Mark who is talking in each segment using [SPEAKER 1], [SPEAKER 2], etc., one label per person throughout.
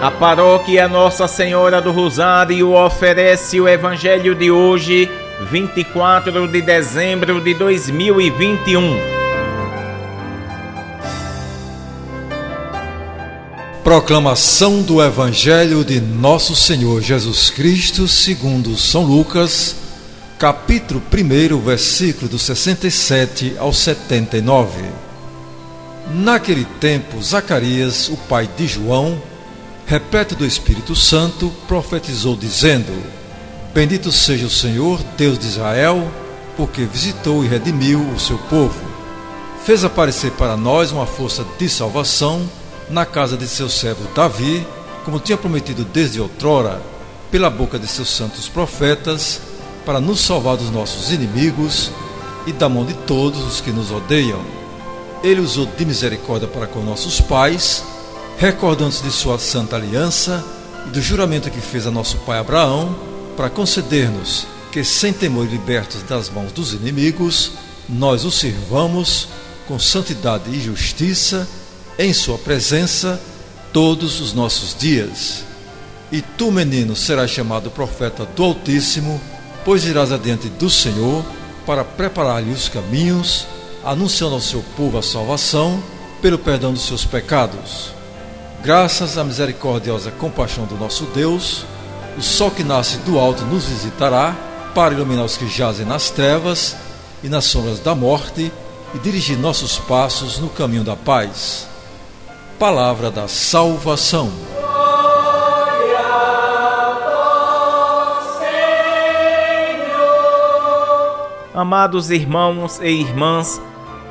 [SPEAKER 1] A paróquia Nossa Senhora do Rosário oferece o Evangelho de hoje, 24 de dezembro de 2021.
[SPEAKER 2] Proclamação do Evangelho de Nosso Senhor Jesus Cristo, segundo São Lucas, capítulo 1, versículo do 67 ao 79. Naquele tempo, Zacarias, o pai de João, repleto do Espírito Santo, profetizou dizendo: Bendito seja o Senhor, Deus de Israel, porque visitou e redimiu o seu povo. Fez aparecer para nós uma força de salvação na casa de seu servo Davi, como tinha prometido desde outrora, pela boca de seus santos profetas, para nos salvar dos nossos inimigos e da mão de todos os que nos odeiam. Ele usou de misericórdia para com nossos pais recordando-se de sua santa aliança e do juramento que fez a nosso pai Abraão, para conceder-nos que, sem temor e libertos das mãos dos inimigos, nós o sirvamos com santidade e justiça em Sua presença todos os nossos dias. E tu, menino, serás chamado profeta do Altíssimo, pois irás adiante do Senhor para preparar-lhe os caminhos, anunciando ao seu povo a salvação pelo perdão dos seus pecados Graças à misericordiosa compaixão do nosso Deus, o sol que nasce do alto nos visitará para iluminar os que jazem nas trevas e nas sombras da morte e dirigir nossos passos no caminho da paz. Palavra da salvação.
[SPEAKER 1] Amados irmãos e irmãs,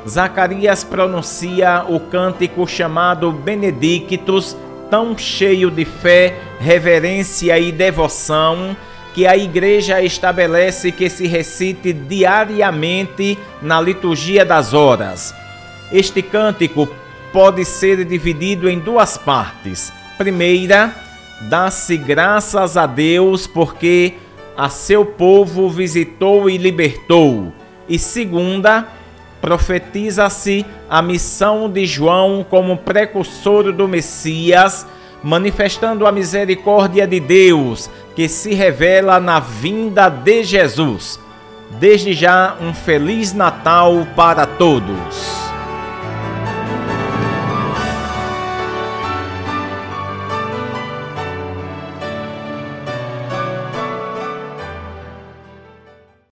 [SPEAKER 1] Zacarias pronuncia o cântico chamado Benedictus, tão cheio de fé, reverência e devoção, que a igreja estabelece que se recite diariamente na liturgia das horas. Este cântico pode ser dividido em duas partes. Primeira, dá-se graças a Deus porque a seu povo visitou e libertou. E segunda, profetiza-se a missão de João como precursor do Messias, manifestando a misericórdia de Deus que se revela na vinda de Jesus. Desde já, um Feliz Natal para todos.